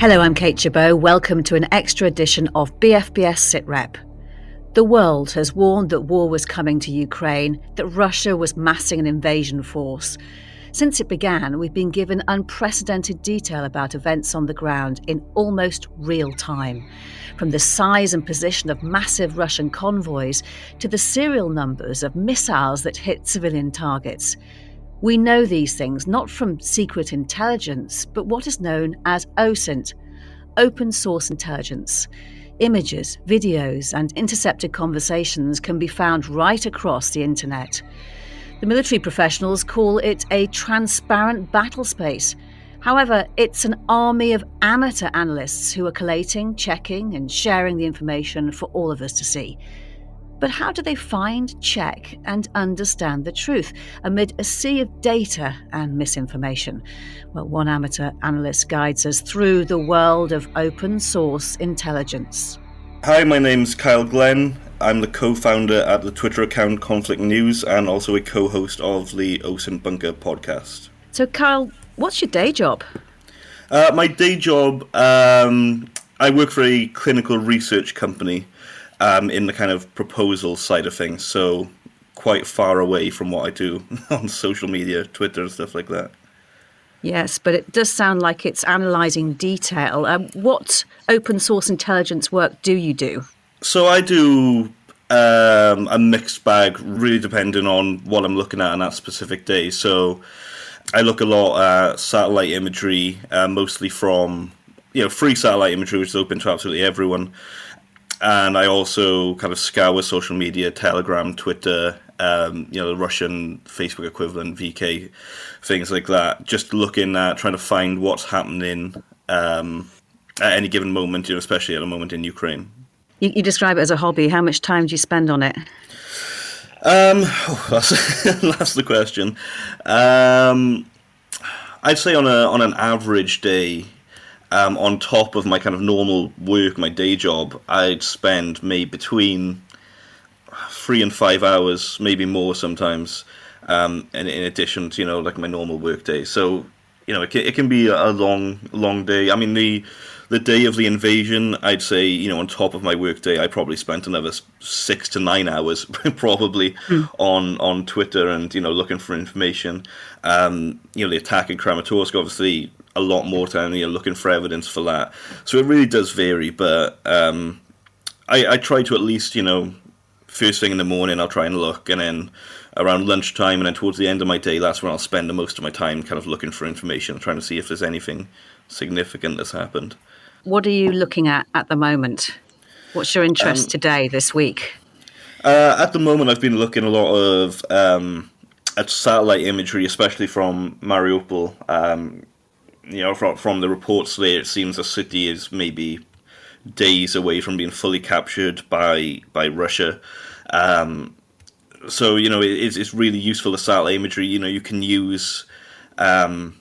Hello, I'm Kate Chabot. Welcome to an extra edition of BFBS SitRep. The world has warned that war was coming to Ukraine, that Russia was massing an invasion force. Since it began, we've been given unprecedented detail about events on the ground in almost real time. From the size and position of massive Russian convoys to the serial numbers of missiles that hit civilian targets. We know these things not from secret intelligence, but what is known as OSINT, open source intelligence. Images, videos, and intercepted conversations can be found right across the internet. The military professionals call it a transparent battle space. However, it's an army of amateur analysts who are collating, checking, and sharing the information for all of us to see. But how do they find, check, and understand the truth amid a sea of data and misinformation? Well, one amateur analyst guides us through the world of open source intelligence. Hi, my name's Kyle Glenn. I'm the co founder at the Twitter account Conflict News and also a co host of the OSINT Bunker podcast. So, Kyle, what's your day job? Uh, my day job, um, I work for a clinical research company um, in the kind of proposal side of things. So quite far away from what I do on social media, Twitter and stuff like that. Yes, but it does sound like it's analysing detail. Um, what open source intelligence work do you do? So I do um, a mixed bag, really depending on what I'm looking at on that specific day. So I look a lot at satellite imagery, uh, mostly from you know free satellite imagery, which is open to absolutely everyone and I also kind of scour social media, Telegram, Twitter, um, you know, the Russian Facebook equivalent, VK, things like that. Just looking at trying to find what's happening um, at any given moment, you know, especially at a moment in Ukraine. You, you, describe it as a hobby. How much time do you spend on it? Um, oh, that's, that's the question. Um, I'd say on a on an average day, um, on top of my kind of normal work, my day job, I'd spend maybe between three and five hours, maybe more sometimes, um, in, in addition to you know like my normal work day. So you know it can, it can be a long long day. I mean the the day of the invasion, I'd say you know on top of my work day, I probably spent another six to nine hours probably mm. on on Twitter and you know looking for information. Um, you know the attack in Kramatorsk, obviously a lot more time. You're looking for evidence for that. So it really does vary. But um, I, I try to at least, you know, first thing in the morning, I'll try and look, and then around lunchtime, and then towards the end of my day, that's when I'll spend the most of my time kind of looking for information, trying to see if there's anything significant that's happened. What are you looking at at the moment? What's your interest um, today, this week? Uh, at the moment, I've been looking a lot of um, at satellite imagery, especially from Mariupol. Um, you know, from from the reports there, it seems the city is maybe days away from being fully captured by by Russia. Um, so you know, it, it's it's really useful the satellite imagery. You know, you can use um,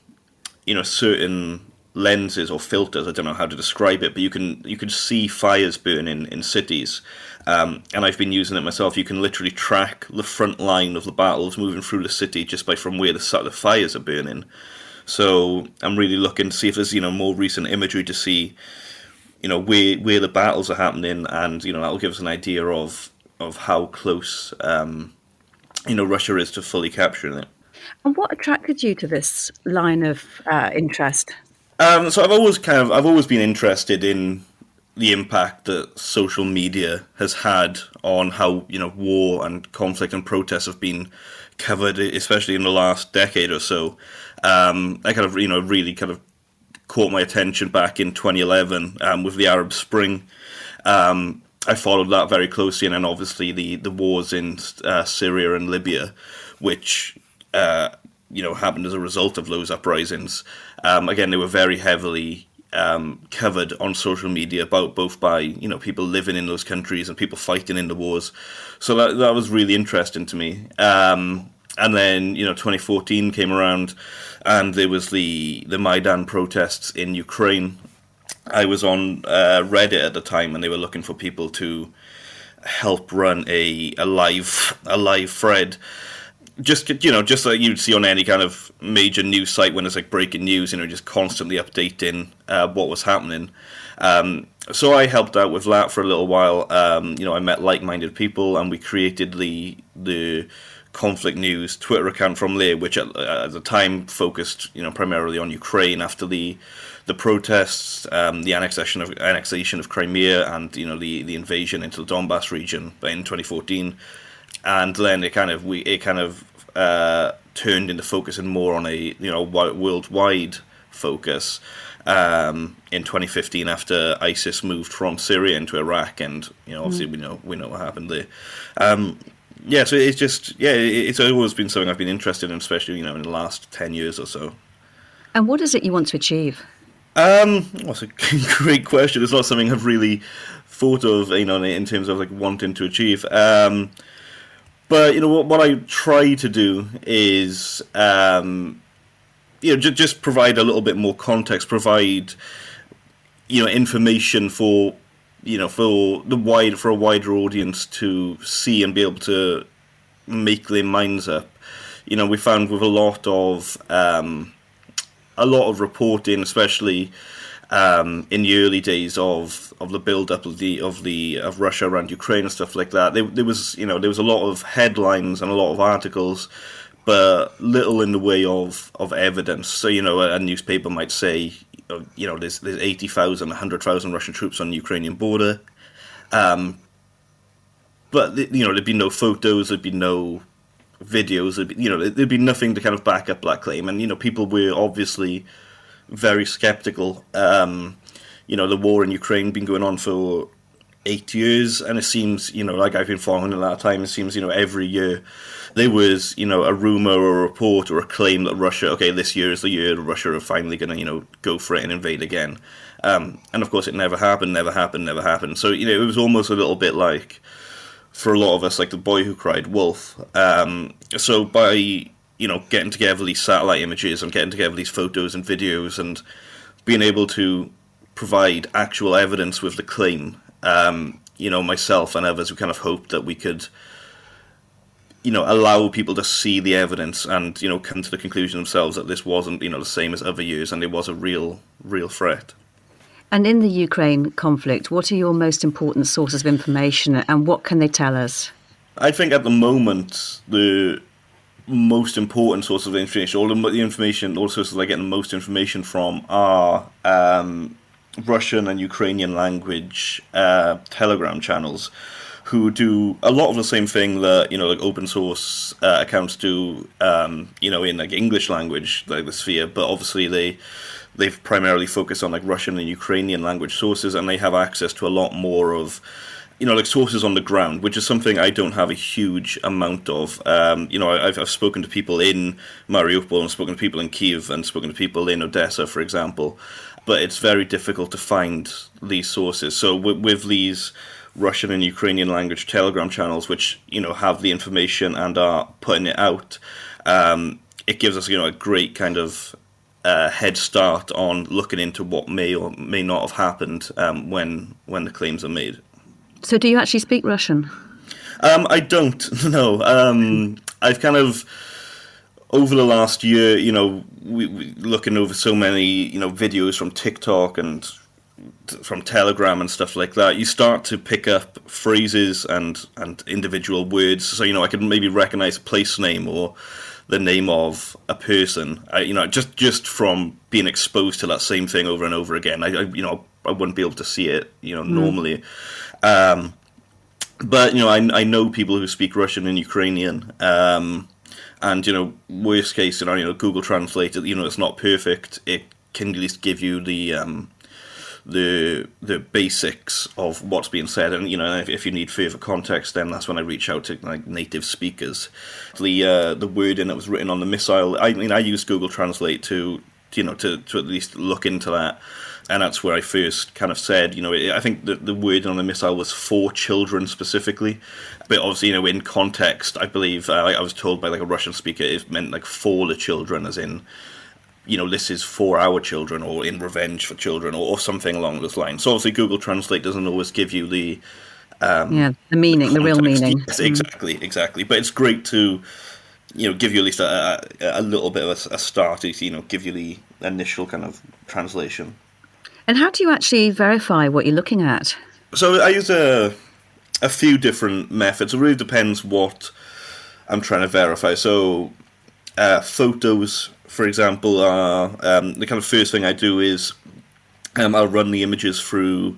you know certain lenses or filters. I don't know how to describe it, but you can you can see fires burning in cities. Um, and I've been using it myself. You can literally track the front line of the battles moving through the city just by from where the, the fires are burning. So I'm really looking to see if there's you know more recent imagery to see you know where where the battles are happening, and you know that'll give us an idea of of how close um, you know Russia is to fully capturing it. And what attracted you to this line of uh, interest? Um, so I've always kind of I've always been interested in the impact that social media has had on how you know war and conflict and protests have been covered, especially in the last decade or so um, I kind of you know really kind of caught my attention back in 2011 um, with the Arab Spring. Um, I followed that very closely, and then obviously the the wars in uh, Syria and Libya, which uh, you know happened as a result of those uprisings. Um, again, they were very heavily um, covered on social media about both by you know people living in those countries and people fighting in the wars. So that that was really interesting to me. Um, and then you know 2014 came around and there was the the Maidan protests in Ukraine. I was on uh, Reddit at the time, and they were looking for people to help run a, a live a live thread just you know, just like you'd see on any kind of major news site when it's like breaking news, you know, just constantly updating uh, what was happening. Um, so I helped out with that for a little while. Um, you know, I met like-minded people, and we created the the conflict news Twitter account from there, which at, at the time focused, you know, primarily on Ukraine after the the protests, um, the annexation of annexation of Crimea, and you know the, the invasion into the Donbass region in 2014, and then it kind of we it kind of uh, turned into focusing more on a you know worldwide focus um, in 2015 after ISIS moved from Syria into Iraq, and you know obviously mm. we know we know what happened there. Um, yeah, so it's just yeah, it's always been something I've been interested in, especially you know in the last ten years or so. And what is it you want to achieve? Um, well, that's a great question. It's not something I've really thought of, you know, in terms of like wanting to achieve. Um, but you know what? What I try to do is, um, you know, j- just provide a little bit more context, provide, you know, information for, you know, for the wide for a wider audience to see and be able to make their minds up. You know, we found with a lot of um, a lot of reporting, especially um, in the early days of, of the build up of the of the of Russia around Ukraine and stuff like that. There, there was you know there was a lot of headlines and a lot of articles, but little in the way of, of evidence. So you know a, a newspaper might say you know there's there's 80,000, 100,000 Russian troops on the Ukrainian border. Um, but you know there'd be no photos, there'd be no videos. There'd be, you know, there'd be nothing to kind of back up that claim, and you know, people were obviously very skeptical. Um, you know, the war in Ukraine been going on for eight years, and it seems, you know, like I've been following a lot of time, it seems, you know, every year there was, you know, a rumor or a report or a claim that Russia, okay, this year is the year Russia are finally going to, you know, go for it and invade again. Um, and of course, it never happened, never happened, never happened. So, you know, it was almost a little bit like, for a lot of us, like the boy who cried wolf. Um, so by you know getting together these satellite images and getting together these photos and videos and being able to provide actual evidence with the claim, um, you know, myself and others, we kind of hoped that we could, you know, allow people to see the evidence and you know come to the conclusion themselves that this wasn't you know the same as other years and it was a real real threat. And in the Ukraine conflict, what are your most important sources of information and what can they tell us? I think at the moment, the most important source of information, all the information, all the sources I get the most information from are um, Russian and Ukrainian language uh, Telegram channels who do a lot of the same thing that you know like open source uh, accounts do um, you know in like English language like the sphere but obviously they they've primarily focused on like Russian and Ukrainian language sources, and they have access to a lot more of you know, like sources on the ground, which is something I don't have a huge amount of. Um, you know, I've, I've spoken to people in Mariupol and spoken to people in Kiev and spoken to people in Odessa, for example, but it's very difficult to find these sources. So with, with these Russian and Ukrainian language Telegram channels, which you know have the information and are putting it out, um, it gives us you know a great kind of uh, head start on looking into what may or may not have happened um, when when the claims are made. So, do you actually speak Russian? Um, I don't. No, um, I've kind of over the last year, you know, we, we, looking over so many, you know, videos from TikTok and from Telegram and stuff like that, you start to pick up phrases and and individual words. So you know, I can maybe recognize a place name or the name of a person. I, you know, just just from being exposed to that same thing over and over again, I, I you know I wouldn't be able to see it, you know, mm. normally. Um, but you know, I I know people who speak Russian and Ukrainian. Um, and you know, worst case scenario, Google Translate. You know, it's not perfect. It can at least give you the um, the the basics of what's being said, and you know if, if, you need further context, then that's when I reach out to like native speakers. The uh, the wording that was written on the missile, I mean, I use Google Translate to you know to to at least look into that, and that's where I first kind of said, you know, I think the the word on the missile was for children specifically, but obviously you know in context, I believe uh, I was told by like a Russian speaker it meant like for the children, as in you know, this is for our children or in revenge for children or, or something along those lines. So obviously, Google Translate doesn't always give you the um, yeah the meaning, the, the real meaning. Yes, exactly, exactly. But it's great to you know, give you at least a, a, a little bit of a, a start, you know, give you the initial kind of translation. And how do you actually verify what you're looking at? So I use a a few different methods. It really depends what I'm trying to verify. So uh, photos, for example, are um, the kind of first thing I do is um, I'll run the images through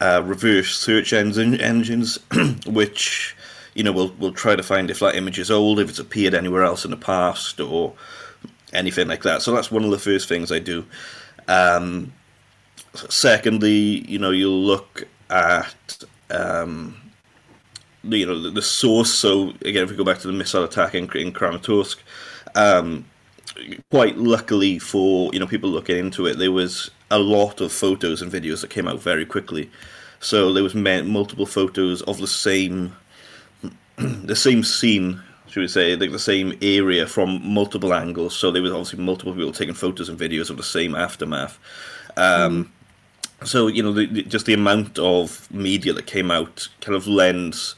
uh, reverse search engine engines, which you know will will try to find if that image is old, if it's appeared anywhere else in the past, or anything like that. So that's one of the first things I do. Um, secondly, you know, you'll look at um, the, you know the, the, source. So again, if we go back to the missile attack in, in Kramatorsk, um, quite luckily for you know people looking into it, there was a lot of photos and videos that came out very quickly. So there was multiple photos of the same the same scene, should we say, like the same area from multiple angles. So there was obviously multiple people taking photos and videos of the same aftermath. Um. So you know, the, the, just the amount of media that came out kind of lends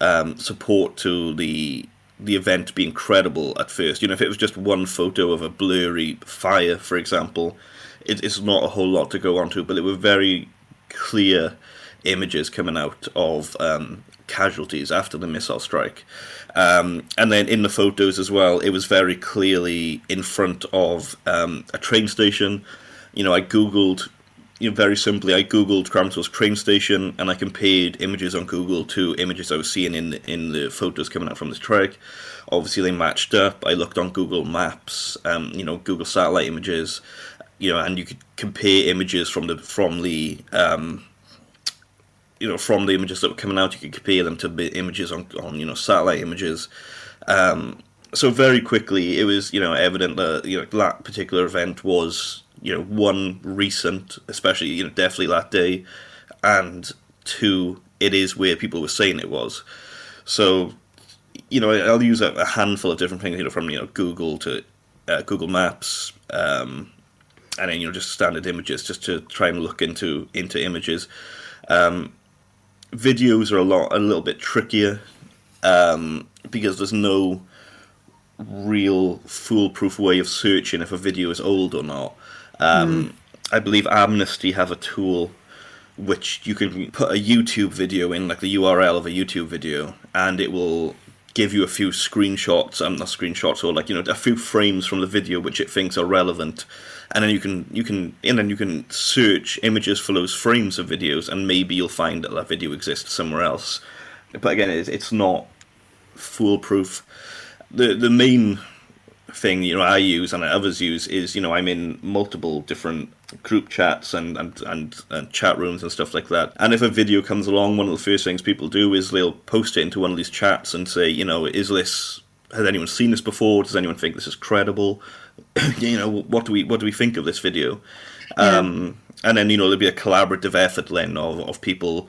um, support to the the event being credible at first. You know, if it was just one photo of a blurry fire, for example, it, it's not a whole lot to go onto. But it were very clear images coming out of um, casualties after the missile strike. Um, and then in the photos as well, it was very clearly in front of um, a train station. You know, I googled, you know, very simply, I googled Kramatorsk train station, and I compared images on Google to images I was seeing in in the photos coming out from the strike. Obviously, they matched up. I looked on Google Maps, um, you know, Google satellite images, you know, and you could compare images from the from the um, you know, from the images that were coming out, you could compare them to images on, on you know, satellite images. Um, so very quickly, it was, you know, evident that, you know, that particular event was, you know, one recent, especially, you know, definitely that day, and two, it is where people were saying it was. So, you know, I'll use a, a handful of different things, you know, from, you know, Google to uh, Google Maps, um, and then, you know, just standard images, just to try and look into into images. Um, videos are a lot a little bit trickier um, because there's no real foolproof way of searching if a video is old or not. Um, mm. I believe Amnesty have a tool which you can put a YouTube video in, like the URL of a YouTube video, and it will give you a few screenshots, um, not screenshots, or like you know a few frames from the video which it thinks are relevant, and then you can you can and then you can search images for those frames of videos, and maybe you'll find that that video exists somewhere else. But again, it's, it's not foolproof. The the main thing you know I use and others use is you know I'm in multiple different group chats and, and, and, and, chat rooms and stuff like that. And if a video comes along, one of the first things people do is they'll post it into one of these chats and say, you know, is this has anyone seen this before? Does anyone think this is credible? you know, what do we what do we think of this video? Yeah. Um, and then you know there'll be a collaborative effort then of, of people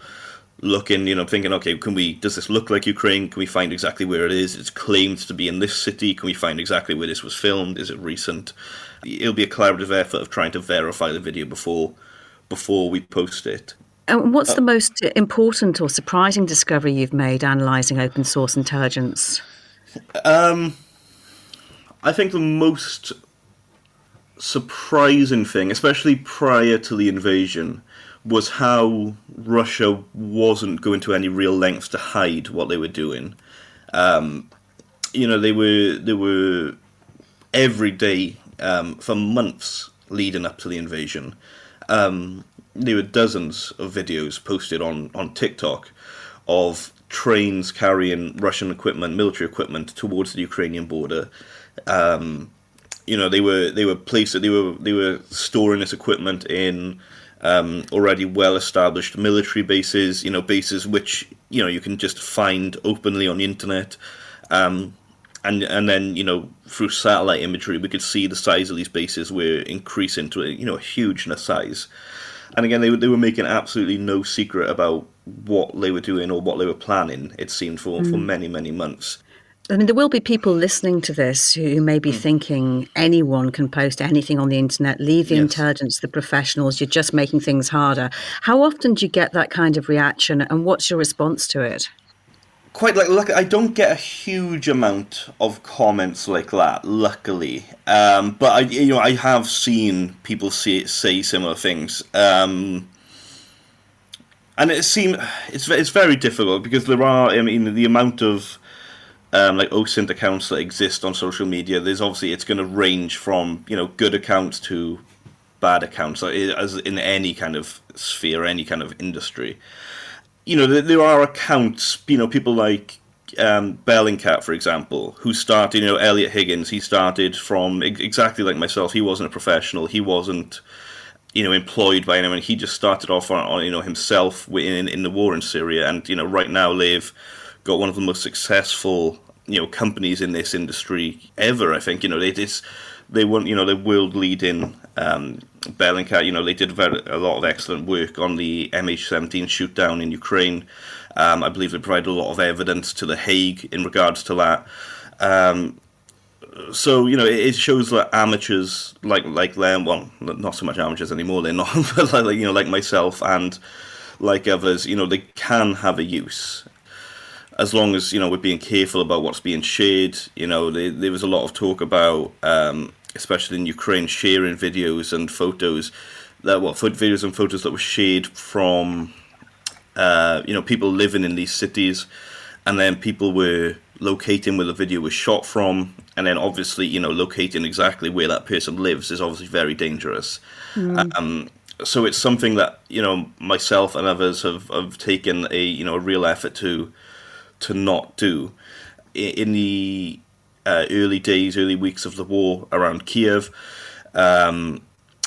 looking, you know, thinking, okay, can we? Does this look like Ukraine? Can we find exactly where it is? It's claimed to be in this city. Can we find exactly where this was filmed? Is it recent? It'll be a collaborative effort of trying to verify the video before before we post it. And what's uh, the most important or surprising discovery you've made analysing open source intelligence? Um, I think the most surprising thing, especially prior to the invasion, was how Russia wasn't going to any real lengths to hide what they were doing. Um, you know, they were they were every day um, for months leading up to the invasion. Um, there were dozens of videos posted on on TikTok of trains carrying Russian equipment, military equipment, towards the Ukrainian border. Um, you know, they were they were placed they were they were storing this equipment in um, already well established military bases. You know, bases which you know you can just find openly on the internet. Um, and and then you know through satellite imagery we could see the size of these bases were increasing to a you know a huge size and again, they were, they were making absolutely no secret about what they were doing or what they were planning, it seemed, for, mm. for many, many months. I mean, there will be people listening to this who may be mm. thinking anyone can post anything on the internet, leave the yes. intelligence the professionals, you're just making things harder. How often do you get that kind of reaction, and what's your response to it? quite like luck. I don't get a huge amount of comments like that, luckily. Um, but I, you know, I have seen people say say similar things. Um, and it seems it's it's very difficult because there are. I mean, the amount of um, like OSINT accounts that exist on social media. There's obviously it's going to range from you know good accounts to bad accounts, as in any kind of sphere, any kind of industry. You know, there, there are accounts. You know, people like um, Bellingcat, for example, who started. You know, Eliot Higgins. He started from exactly like myself. He wasn't a professional. He wasn't you know, employed by anyone. He just started off on, on, you know himself in in the war in Syria, and you know, right now they've got one of the most successful you know companies in this industry ever. I think you know they it's they want you know the world leading um, Bellingcat. You know they did very, a lot of excellent work on the MH17 shoot down in Ukraine. Um, I believe they provided a lot of evidence to the Hague in regards to that. Um, so you know it shows that amateurs like like them well not so much amateurs anymore they're not but like you know like myself and like others you know they can have a use as long as you know we're being careful about what's being shared you know there, there was a lot of talk about um, especially in ukraine sharing videos and photos that well videos and photos that were shared from uh, you know people living in these cities and then people were locating where the video was shot from, and then obviously, you know, locating exactly where that person lives is obviously very dangerous. Mm. Um, so it's something that you know myself and others have, have taken a you know a real effort to to not do. In the uh, early days, early weeks of the war around Kiev, um,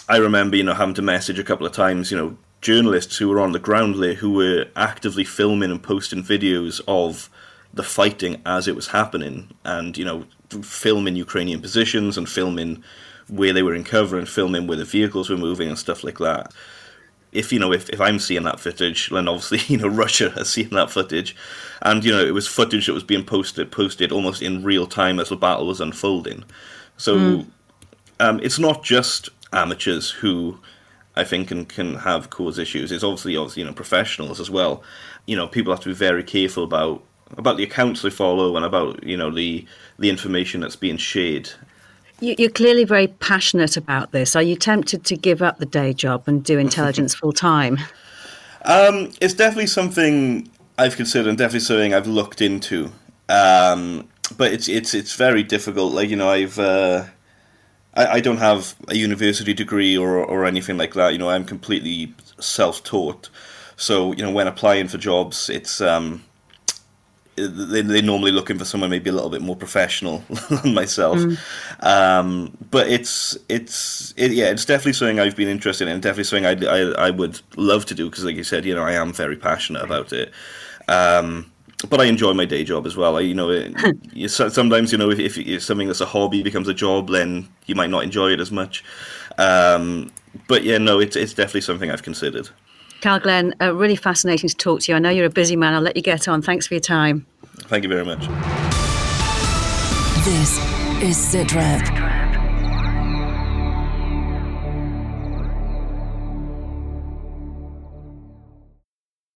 I remember you know having to message a couple of times, you know, journalists who were on the ground there who were actively filming and posting videos of the fighting as it was happening, and you know, filming Ukrainian positions and filming where they were in cover and filming where the vehicles were moving and stuff like that. If you know, if, if I'm seeing that footage, then obviously you know Russia has seen that footage, and you know it was footage that was being posted posted almost in real time as the battle was unfolding. So mm. um, it's not just amateurs who I think can can have cause issues. It's obviously obviously you know professionals as well. You know people have to be very careful about about the accounts they follow and about you know the the information that's being shared. You're clearly very passionate about this. Are you tempted to give up the day job and do intelligence full time? Um, it's definitely something I've considered and definitely something I've looked into. Um, but it's it's it's very difficult. Like you know, I've uh, I, I don't have a university degree or or anything like that. You know, I'm completely self taught. So you know, when applying for jobs, it's um, they, they're normally looking for someone maybe a little bit more professional than myself. Mm. Um, but it's it's it, yeah, it's definitely something I've been interested in. Definitely something I, I, I would love to do because, like you said, you know, I am very passionate about it. Um, but I enjoy my day job as well. I, you know, it, you, sometimes you know if, if, something that's a hobby becomes a job, then you might not enjoy it as much. Um, but yeah, no, it's it's definitely something I've considered. Carl Glenn, uh, really fascinating to talk to you. I know you're a busy man. I'll let you get on. Thanks for your time. Thank you very much. This is SITREP